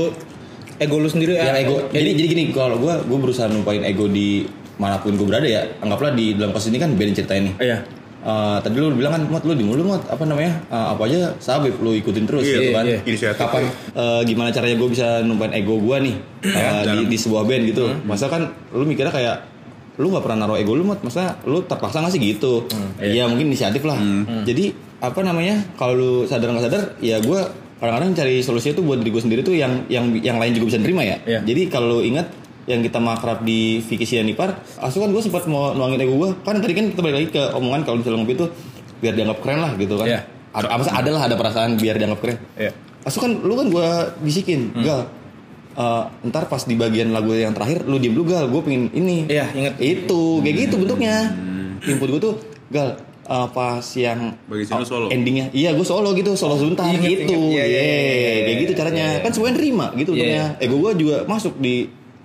ego lu sendiri yang eh, ego. Eh, jadi jadi gini kalau gue gue berusaha numpain ego di mana pun gue berada ya anggaplah di dalam kasus ini kan band ceritain nih. Iya. Eh, tadi lu bilang kan mot lu di mulu mot apa namanya? Eh, apa aja sabib lu ikutin terus Iya, gitu kan. iya. Inisiatif. kapan? Eh, gimana caranya gue bisa numpain ego gue nih eh, di, di sebuah band gitu. Masa kan lu mikirnya kayak lu nggak pernah naruh ego lu mot masa lu terpaksa nggak sih gitu iya. Mungkin inisiatif lah. Jadi apa namanya? Kalau lu sadar nggak sadar ya gue kadang-kadang cari solusinya tuh buat diri gue sendiri tuh yang yang yang lain juga bisa nerima ya Iya. jadi kalau lu ingat yang kita makrab di Vicky Sianipar asu kan gue sempat mau nuangin ego gue kan tadi kan kita balik lagi ke omongan kalau misalnya ngopi itu biar dianggap keren lah gitu kan Iya. ada apa ada lah ada perasaan biar dianggap keren iya asu kan lu kan gue bisikin Hmm. gal eh, ntar pas di bagian lagu yang terakhir lu diem dulu gal gue pengen ini Iya, inget. itu kayak gitu bentuknya Hmm. input gue tuh gal eh, pas yang Bagi sini lu solo. endingnya iya gue solo gitu solo sebentar Inget, gitu inget. Iya, iya, Yeay, iya, iya, kayak gitu iya, caranya iya. kan semuanya nerima gitu bentuknya ego gue juga masuk di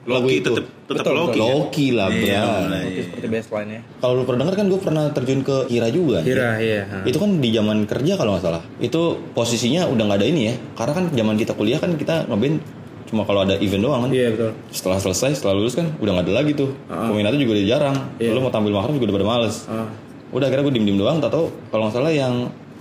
lagu Loki itu tetep tetep Betul, Loki. betul. ya? Loki lah bro Iya, mulai. Oke, seperti baseline ya kalau lu pernah denger kan gue pernah terjun ke Hira juga Hira iya ha. itu kan di zaman kerja kalau nggak salah itu posisinya udah nggak ada ini ya karena kan zaman kita kuliah kan kita ngeband cuma kalau ada event doang kan iya betul setelah selesai setelah lulus kan udah nggak ada lagi tuh peminatnya juga udah jarang Iya. lu mau tampil makrab juga udah pada males Ah. Udah akhirnya gue diem diem doang tak tahu. Kalau nggak salah yang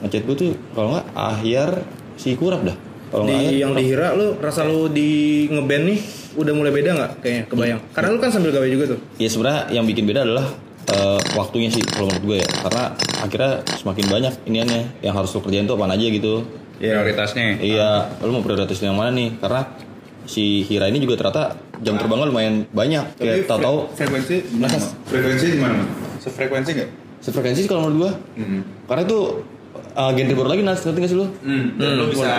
ngechat gue tuh kalau nggak akhir si kurap dah. Kalau nggak di akhir yang di Hira lu rasa lu di ngeband nih udah mulai beda nggak kayaknya? Kebayang. Karena lu kan sambil gawe juga tuh. Ya sebenarnya yang bikin beda adalah eh, waktunya sih kalau menurut gue ya. Karena akhirnya semakin banyak iniannya yang harus lo kerjain tuh apaan aja gitu. Prioritasnya. Iya, lu mau prioritas yang mana nih? Karena si Hira ini juga ternyata jam terbangnya lumayan banyak. Kayak tahu-tahu frekuensi Masa- frekuensi gimana? Sefrekuensi nggak? Sefrekuensi sih kalau menurut gua. Karena itu uh, genre baru lagi nas, ngerti gak sih lu? Hmm. Dan lu bisa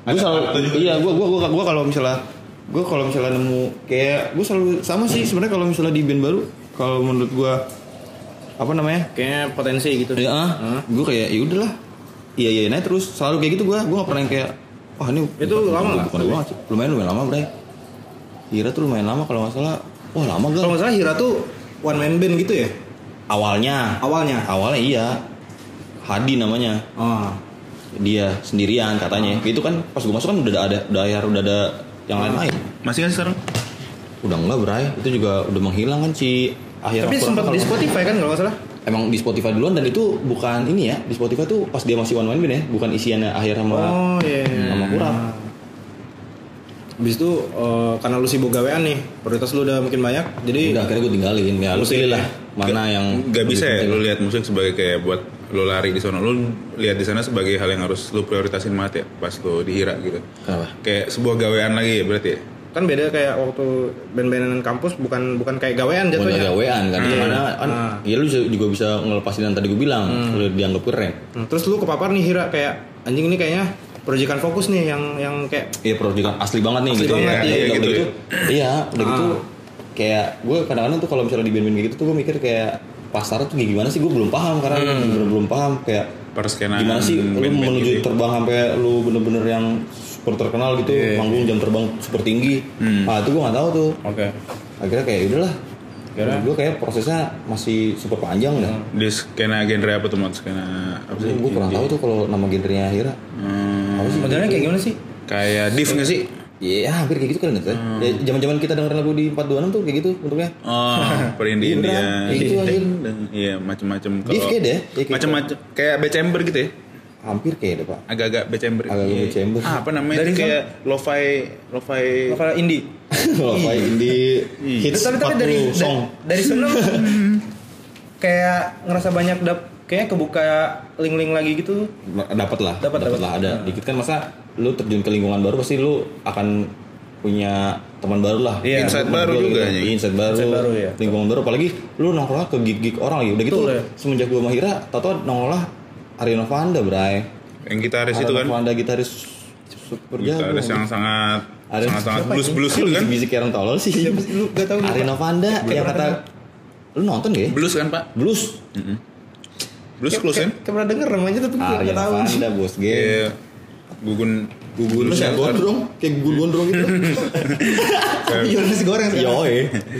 Gue selalu iya, gua gua gua, gua kalau misalnya gua kalau misalnya nemu kayak gua selalu sama sih sebenarnya kalau misalnya di band baru kalau menurut gua apa namanya? kayaknya potensi gitu Ya, ah, gue kayak ya udahlah. Iya iya naik terus selalu kayak gitu gua. Gua gak pernah yang kayak wah ini Itu bukan- lama nggak? Bukan sih. Lumayan lumayan lama, Bray. Hira tuh lumayan lama kalau nggak salah. Wah, lama gak? kalau nggak salah Hira tuh one man band gitu ya Awalnya. awalnya Awalnya iya. Hadi namanya. oh Dia sendirian katanya. Itu kan pas gue masuk kan udah ada udah ada udah ada yang lain-lain. Masih nggak sih sekarang? Udah enggak, Bray. Itu juga udah menghilang kan si akhir tapi sempat di. Spotify kan kalau nggak salah Emang di Spotify duluan dan itu bukan ini ya. Di Spotify tuh pas dia masih one man band ya, bukan isiannya akhir sama oh iya iya. sama kurang. Habis itu eh, karena lu sibuk gawean nih, prioritas lu udah makin banyak, jadi udah akhirnya gue tinggalin ya lu pilih lah mana yang Gak bisa ya lu lihat musik sebagai kayak buat lu lari di sana. Lu lihat di sana sebagai hal yang harus lu prioritasin banget ya pas lu dihira gitu. kenapa Kayak sebuah gawean lagi ya berarti ya. kan beda kayak waktu band-bandan kampus bukan bukan kayak gawean Bukan jatuhnya. gawean kan Hmm. karena kan Ah. ya lu juga bisa ngelepasin yang tadi gue bilang udah dianggap keren Hmm, Terus lu kepapar nih Hira kayak anjing ini kayaknya proyekan fokus nih yang yang kayak iya produk asli banget nih Asli gitu banget, ya. iya, udah, gitu ya. gitu iya udah gitu Ah. kayak gue kadang-kadang tuh kalau misalnya di band-band kayak gitu tuh gue mikir kayak pasar tuh gimana sih gue belum paham karena bener belum paham kayak Perskenaan gimana sih lu menuju gitu. terbang sampai lu bener-bener yang super terkenal gitu manggung jam terbang super tinggi ah itu gue nggak tahu tuh oke. akhirnya kayak udahlah Akhirnya? gue kayak prosesnya masih super panjang dah Di skena genre apa tuh Mat? Skena apa sih? gue kurang tahu tuh kalau nama genrenya akhirnya Hmm, apa sih Modelnya kayak gimana sih? kayak div nggak sih? Iya, hampir kayak gitu kan ya. Ya, zaman-zaman kita dengerin lagu di 426 tuh kayak gitu bentuknya. Oh, perindian Iya, dia. kayak gitu aja. Iya, macam-macam. Div kayak deh, ya kayak macam-macam kayak Becember gitu ya. hampir kayak deh pak agak-agak becember. Agak-agak Iya. becember. Ah, apa namanya Dari itu kayak lo-fi lo-fi Apa indie? Kalau apa ini hits tapi tapi dari 40 song da- dari sana kayak ngerasa banyak dap kayak kebuka link-link lagi gitu. dapat lah Dapat, lah ada dikit kan masa lu terjun ke lingkungan baru pasti lu akan punya teman baru lah Iya, insight Teman baru juga, gitu. ya. insight baru, Insight baru, ya. lingkungan baru apalagi lu nongkrong ke gig-gig orang lagi udah gitu Betul, ya. semenjak gua mahira tau-tau nongol lah Arino Vanda bray yang gitaris itu kan. Arino Vanda gitaris super jago Gitaris yang sangat Ada- sangat sangat blues blues itu kan. Bisik orang tolol sih Lu gak tahu Arino Vanda yang kata lu nonton gak ya? Blues kan pak? Blues Blues close kan? Kayak pernah denger namanya tapi gue Arino gak tahu. Vanda bos game Kayak gugun gugun Lu kayak gondrong, kayak gugun gondrong gitu. Jual nasi goreng sekarang. Yoi.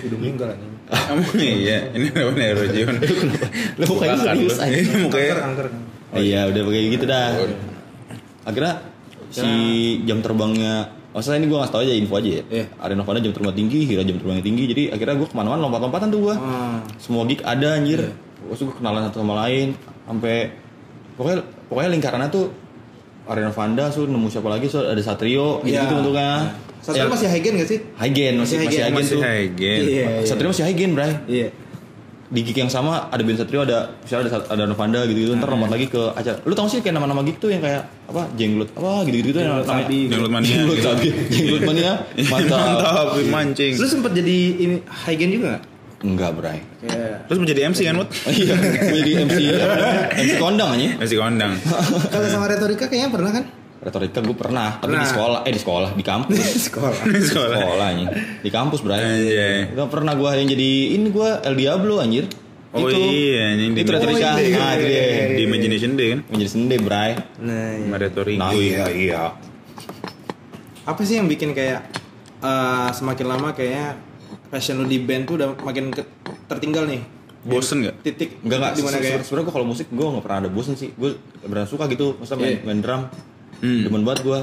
Udah meninggal anjing. Iya, ini namanya erosion. Lu mukanya serius lu. aja. Ini mukanya Kanker, kanker. Iya, udah kayak gitu dah. Akhirnya si jam terbangnya Maksudnya ini gue ngasih tau aja info aja ya Iya. Arena Vanda jam terbang tinggi, Hira jam terbang tinggi Jadi akhirnya gue ke mana-mana lompat-lompatan tuh gue Hmm. Semua gig ada anjir Terus gue kenalan satu sama lain Sampai Pokoknya pokoknya lingkarannya tuh Arena Vanda, so nemu siapa lagi, so ada Satrio gitu, Iya. -gitu bentuknya Satu Ya, masih gain gak sih? Gain, masih, Masih high masih masih tuh gain. Iya. Satrio masih gain, Bray Iya. di gig yang sama ada band Satrio ada misalnya ada ada Novanda gitu gitu ntar lompat lagi ke acara lu tau gak sih kayak nama-nama gig tuh yang kayak apa jenglot apa gitu gitu gitu yang Jenglot namanya sapi. Jenglot mania. jenglot sapi jenglot mania mantap Mantap, mancing. Lu sempet jadi ini high gain juga gak? Enggak bray Kayak Terus menjadi MC kan, Mut? iya gue jadi MC MC kondang aja MC kondang. kalau sama retorika kayaknya pernah kan? retorika gue pernah tapi Pernah. di sekolah eh di sekolah di kampus Sekolah. Di sekolah. sekolah anjing di kampus bray Anjay. Gak pernah gue yang jadi ini gue El Diablo anjir Oh itu iya, ini di itu retorika Oh, iya, nah itu iya, dia iya, di Imagination Day kan? menjadi sende bray Nah, iya. Retorika. nah iya iya apa sih yang bikin kayak eh, semakin lama kayaknya passion lu di band tuh udah makin ke- tertinggal nih. Bosen nggak? titik Enggak enggak di mana se- kayak se- sebenarnya gue kalau musik gue nggak pernah ada bosen sih. Gue beneran suka gitu. Masa main, Iya. main drum. Hmm. demen banget gue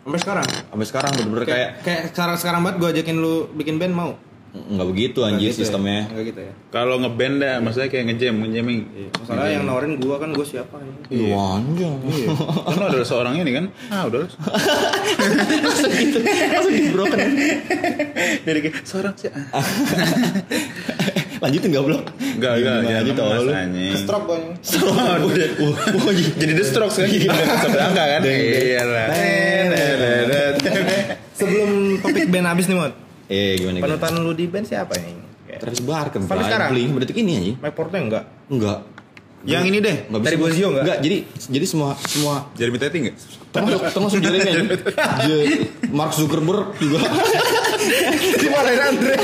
sampai sekarang? Sampai sekarang bener-bener kayak kayak kayak sekarang sekarang banget gue ajakin lu bikin band mau nggak begitu anjir gitu ya? sistemnya nggak gitu ya Kalau ngeband dah, maksudnya kayak ngejam, ngejamming. masalah yang nawarin gue kan gue siapa ini Iya. anjing Kan ada seorang ini kan? Ah udah. langsung di broken Dari kayak seorang sih. Lanjutin gak belum Enggak, enggak, jangan aja tau lu stroke gue ini Waduh. Jadi The Strokes kan? Udah sampai angka kan? Iya lah. sebelum topik band habis nih mod eh gimana gimana panutan lu di band siapa nih Kayak- Travis Barker Sampai sekarang? beli berarti ini anjing Mike Portnoy enggak enggak Yang ini deh. Nggak Dari Bozio nggak? Enggak, jadi jadi semua semua Jeremy Teti nggak? termasuk termasuk Jeremy. Je- Mark Zuckerberg juga dimarahin Andre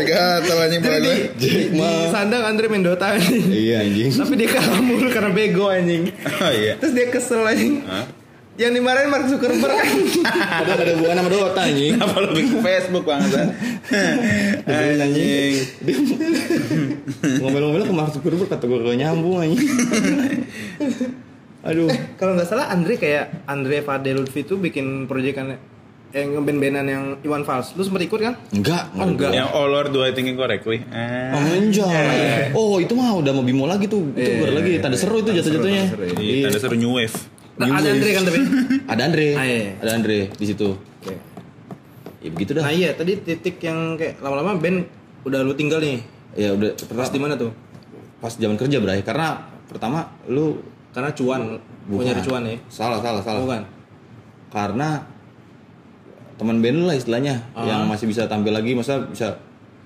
Gatal anjing jadi di, di, di sandang Andre main Dota anjing iya anjing tapi dia kalah mulu karena bego anjing Oh iya. terus dia kesel anjing Hah? Yang dimarahin Mark Zuckerberg anjing ada ada hubungan sama Dota anjing Kenapa lu bikin Facebook bangsa? Anjing. ngomel-ngomel ke Mark Zuckerberg kata gue gak nyambung anjing aduh kalau nggak salah Andre kayak Andre Fadel Lutfi tuh bikin proyekan yang ngeband-bandan yang Iwan Fals lu sempet ikut kan enggak Oh, enggak. Yang all or do I thinking correctly? Ah. Anjay. Oh, itu mah udah mau Bimo lagi tuh. Itu baru lagi tanda seru itu Tanda seru, jatuh-jatuhnya. tanda seru, iya. Ada seru new wave. Nah, ada Andre kan tapi Ada Andre. Ah, iya. Ada Andre di situ. Oke. Ya begitu dah. nah iya tadi titik yang kayak lama-lama band udah lu tinggal nih Ya udah pas di mana tuh pas zaman kerja, Bray. Karena pertama lu karena cuan mau nyari cuan ya Salah, salah, salah. bukan Karena teman band lu lah istilahnya Ah. yang masih bisa tampil lagi, masa bisa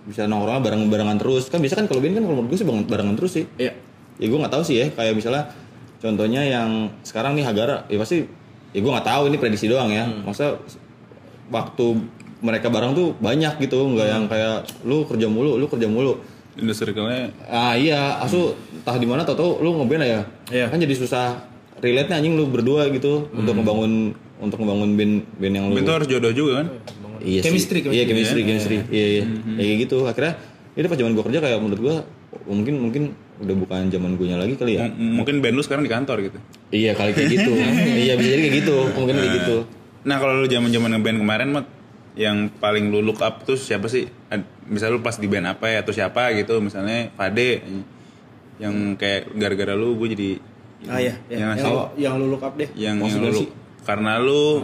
bisa nongkrong bareng-barengan terus. Kan biasa kan kalau band kan kalau menurut gue sih bareng- barengan terus sih. iya ya gue nggak tahu sih ya kayak misalnya contohnya yang sekarang nih Hagara ya pasti ya gue nggak tahu ini prediksi doang ya masa waktu mereka bareng tuh banyak gitu nggak yang kayak lu kerja mulu lu kerja mulu In the circle-nya ah iya asu entah di mana tau tau lu ngeband ya Iya. kan jadi susah relate nya anjing lu berdua gitu untuk ngebangun untuk ngebangun band band yang lu itu harus jodoh juga kan? Iya sih. Chemistry, chemistry. Iya chemistry, Iya. chemistry. Iya iya. Ya, kayak gitu. Akhirnya itu pas zaman gue kerja kayak menurut gue mungkin mungkin udah bukan zaman gue nya lagi kali ya. M- mungkin band lu sekarang di kantor gitu. Iya kali kayak gitu. iya bisa jadi kayak gitu. Mungkin kayak gitu. Nah kalau lu zaman zaman ngeband kemarin mat yang paling lu look up tuh siapa sih? Misalnya lu pas di band apa ya atau siapa gitu misalnya Fade yang kayak gara-gara lu gue jadi Ah iya, Yang yang, ngasih- yang, yang lu look up deh. yang, yang lu sih? karena lu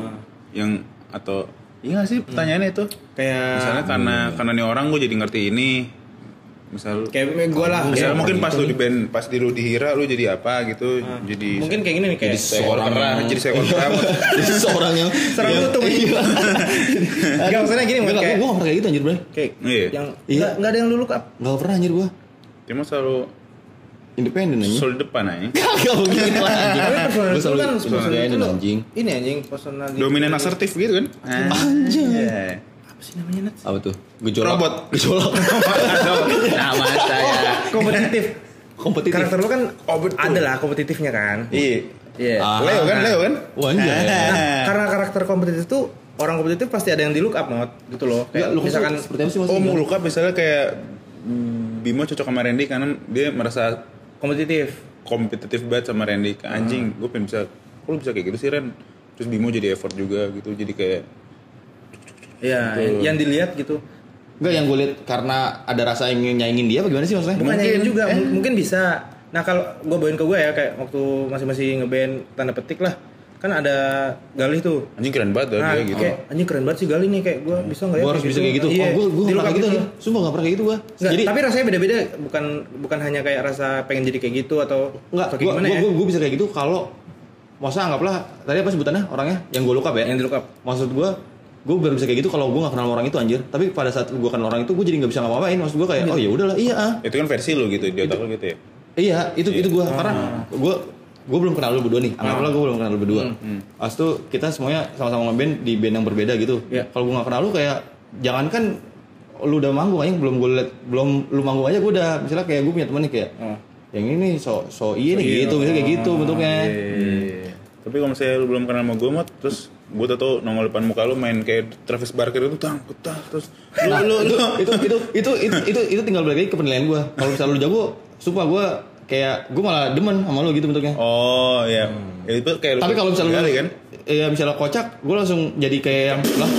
yang atau iya gak sih pertanyaannya itu Kayak misalnya karena karena nih orang gue jadi ngerti ini misal kayak gue lah. ya kayak- mungkin pas lu di band pas di lu dihira lu jadi apa gitu jadi mungkin kayak gini nih kayak seekor kera jadi seekor kera Jadi seorang yang Serang yang- tutup. Iya. Enggak maksudnya gini kayak gue gak pernah kayak gitu anjir bro kayak Iya. yang Iya. enggak enggak ada yang lu look up. Gak pernah anjir gue cuma selalu Independen anjing selalu di depan aja Gak begitu lah anjing Gue selalu kan personal itu lu- anjing Ini anjing personal dominan asertif gitu kan Anjing. Iya. Apa sih namanya Nat? Apa tuh? Gejolak Robot. Gejolak nama saya Kompetitif. Kompetitif Karakter lu kan Oh, betul. ada lah kompetitifnya kan. iya Iya. Ah. Leo kan Leo kan Wah anjir Nah, karena karakter kompetitif tuh orang kompetitif pasti ada yang di look up mod gitu loh. Kayak Lu misalkan seperti apa sih oh maksudnya? mau luka misalnya kayak Bimo cocok sama Randy karena dia merasa kompetitif. kompetitif banget sama Randy Kayak, anjing gue pengen bisa kok lu bisa kayak gitu sih Ren terus Bimo jadi effort juga gitu jadi kayak Iya, Betul. yang dilihat gitu. Enggak yang gue lihat karena ada rasa ingin nyaingin dia apa gimana sih maksudnya? Bukan Mungkin. juga, Eh. mungkin bisa. Nah kalau gue bawain ke gue ya kayak waktu masih masih ngeband tanda petik lah, kan ada Galih tuh. anjing keren banget Nah, dia gitu kayak anjing keren banget sih Galih nih kayak gue bisa nggak ya? Gue harus bisa kayak gitu. Iya, Oh, gue gue di gak look pernah gitu gitu. Sumpah gak pernah kayak gitu gue. Nggak, Jadi tapi rasanya beda-beda, bukan bukan hanya kayak rasa pengen jadi kayak gitu atau Enggak, atau gue gimana ya? gue bisa kayak gitu kalau masa anggaplah tadi apa sebutannya orangnya yang gue look up ya. Yang di look up. Maksud gue gue baru bisa kayak gitu kalau gue gak kenal orang itu anjir. Tapi pada saat gue kenal orang itu gue jadi gak bisa ngapa-ngapain. Maksud gue kayak oh ya udahlah iya ah. itu kan versi lu gitu di otak lu gitu ya Iya, itu itu gue Ah. karena gue gue belum kenal lu berdua nih. Anggaplah gue belum kenal lu berdua. Hmm. Pas itu kita semuanya sama-sama ngeband di band yang berbeda gitu. Iya. Kalau gue gak kenal lu kayak jangankan lu udah manggung aja belum gue liat belum lu manggung aja gue udah misalnya kayak gue punya temen nih kayak Oh. yang ini so so iya nih iya. gitu misalnya kayak gitu bentuknya. Iya. tapi kalau misalnya lu belum kenal sama gue mot terus gue tau tau nongol depan muka lu main kayak Travis Barker itu tang ketah terus lu Nah, lu itu, lu itu, itu, itu, itu, itu, itu tinggal balik lagi ke penilaian gue. Kalau misalnya lu jago, sumpah gue kayak gue malah demen sama lu gitu bentuknya. oh iya Ya, itu kayak lu Tapi kalau misalnya lu, kan ya misalnya kocak, gue langsung jadi kayak yang lah,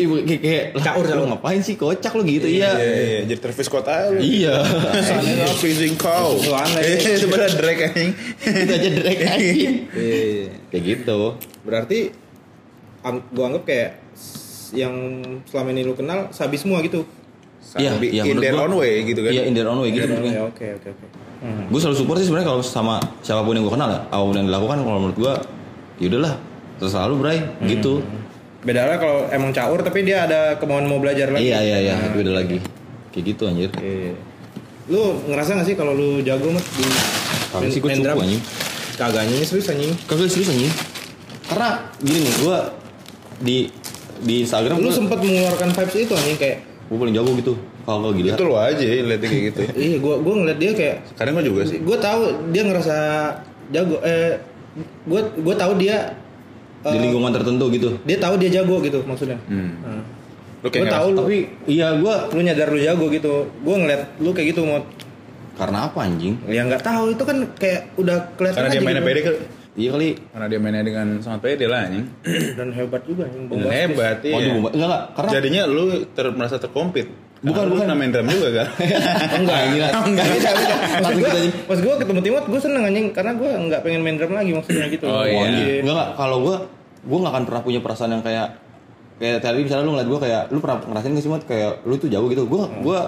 ibu kayak, kayak lah, Caur, lu ngapain sih kocak lu gitu? iya Iya, iya jadi Travis Scott aja lu iya. Sana freezing cow eh itu pada Drake anjing itu aja direct anjing. Iya. Kayak gitu. Berarti an- gua anggap kayak yang selama ini lu kenal sabi semua gitu. Iya, iya, in their gua- own way gitu kan Iya, in their own way gitu Ya, bentuknya. ya, Oke oke oke. Hmm. Gue selalu support sih sebenarnya kalau sama siapa pun yang gue kenal ya, apa pun yang dilakukan kalau menurut gue, ya udahlah, terserah lu bray, gitu. Beda lah kalau emang caur tapi dia ada kemauan mau belajar lagi. Iya iya iya, itu beda lagi. Kayak gitu anjir. Iya. Lu ngerasa gak sih kalau lu jago mat di Kagak sih gue cukup anjing. Kagak anjing serius anjing. Kagak serius anjing. Karena gini nih, gue di di Instagram Lu gue sempat mengeluarkan vibes itu anjing kayak gue paling jago gitu. Kalau gila. itu lo aja lihat kayak gitu iya gua gua ngeliat dia kayak kadang gue juga sih gue tahu dia ngerasa jago eh gue gue tahu dia Di eh, lingkungan tertentu gitu. dia tahu dia jago gitu maksudnya hmm. Nah. lu gue kayak tahu lu Tapi iya gue lu nyadar lu jago gitu gue ngeliat lu kayak gitu mau karena apa anjing? ya nggak tahu itu kan kayak udah kelihatan karena dia mainnya gitu. pede ke Iya kali. karena dia mainnya dengan sangat pede lah anjing dan hebat juga anjing Dan bombastis. hebat iya Waduh, enggak enggak karena jadinya lu ter, merasa terkompet Bukan, bukan. pernah main drum juga kan enggak gila. enggak bisa bisa anjing. pas gue ketemu Timot gue seneng anjing karena gue nggak pengen main drum lagi maksudnya gitu Oh, iya. Enggak enggak kalau gue gue nggak akan pernah punya perasaan yang kayak kayak tadi misalnya lu ngeliat gue kayak lu pernah ngerasain gak sih Mat kayak lu tuh jago gitu gue gue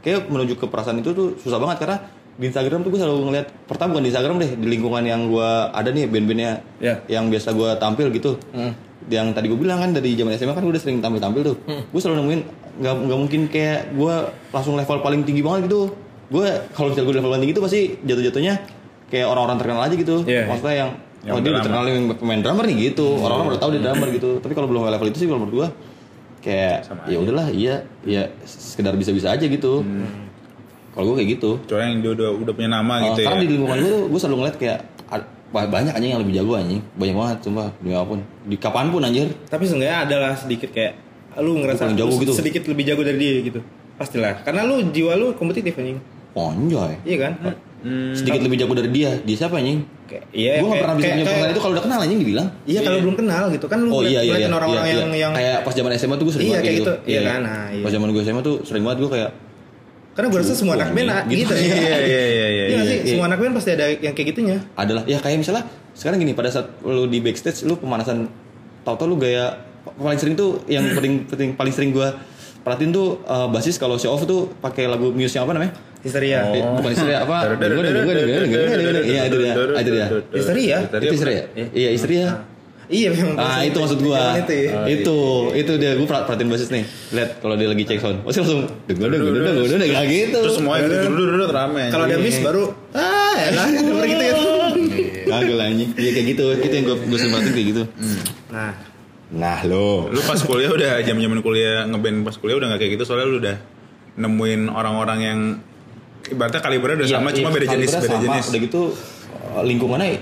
kayak menuju ke perasaan itu tuh susah banget karena di Instagram tuh gue selalu ngeliat pertama bukan di Instagram deh di lingkungan yang gue ada nih band-bandnya Ya. yang biasa gue tampil gitu. Hmm. yang tadi gue bilang kan dari zaman SMA kan gue udah sering tampil-tampil tuh. Gue selalu nemuin nggak nggak mungkin kayak gue langsung level paling tinggi banget gitu. Gue kalau misalnya gue level paling tinggi itu pasti jatuh-jatuhnya kayak orang-orang terkenal aja gitu. Iya. maksudnya yang Yang oh dia udah terkenal yang pemain drummer nih gitu. Orang-orang udah tahu dia drummer gitu. Tapi kalau belum level itu sih kalau menurut gue kayak ya udahlah iya ya sekedar bisa-bisa aja gitu kalau gue kayak gitu. Cuma yang dia udah udah punya nama Oh, gitu ya. karena di lingkungan gue tuh gue selalu ngeliat kayak banyak anjing yang lebih jago anjing. Banyak banget sumpah demi apa pun di kapan pun anjir. Tapi seenggaknya adalah sedikit kayak lu ngerasa jago lu gitu. sedikit lebih jago dari dia gitu. Pastilah. Karena lu jiwa lu kompetitif anjing. Ponjoy iya kan? Hmm. sedikit lebih jago dari dia. Dia siapa anjing? Kayak iya gue gak pernah bisa kayak- punya kayak- itu kalau udah kenal anjing dibilang. Iya kalau Iya. belum kenal gitu. Kan lu oh iya iya iya, orang-orang iya, yang iya. yang kayak pas zaman SMA tuh gue sering Iya, banget kayak gitu, gitu. Iya kan, nah, iya. pas zaman gue SMA tuh sering banget gue kayak Karena gue rasa semua anak band ah, gitu, Gitu. ya. Iya iya iya iya. Iya sih? iya. Semua anak band pasti ada yang kayak gitunya. adalah ya kayak misalnya sekarang gini pada saat lu di backstage lu pemanasan tau-tau lu gaya paling sering tuh yang paling paling paling sering gua perhatiin tuh uh, basis kalau show off tuh pakai lagu Muse yang apa namanya? Histeria. Eh, bukan Histeria apa? Iya itu dia. Itu dia. Histeria? Itu Histeria. Iya Histeria. Iya memang. Ah itu maksud gua. Itu ya. Itu itu dia gua per- perhatiin basis nih. Lihat kalau dia lagi cek sound. Pasti langsung dengar dengar dengar dengar kayak gitu. Terus semuanya duduk duduk duduk rame. Kalau ada miss baru ah enak denger gitu ya. Kagak lah anjing. Iya kayak gitu. Itu yang gua gua sering perhatiin kayak gitu. Nah, Nah lo. lu pas kuliah udah jam-jaman kuliah ngeband pas kuliah udah nggak kayak gitu soalnya lu udah nemuin orang-orang yang ibaratnya kalibernya udah sama cuma beda jenis beda sama. jenis. Udah gitu lingkungannya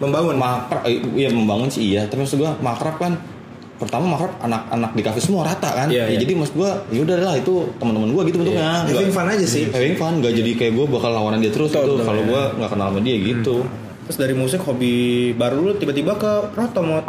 membangun. makrab eh, iya membangun sih iya tapi maksud gua makrab kan pertama makrab anak-anak di kafe semua rata kan Iya, Ya, iya. jadi maksud gua ya udah lah itu teman-teman gua gitu bentuknya Having fun aja sih. having fun gak jadi kayak gua bakal lawanan dia terus Betul, gitu kalau ya. gua nggak kenal sama dia gitu Terus dari musik hobi baru lu tiba-tiba ke rotomot.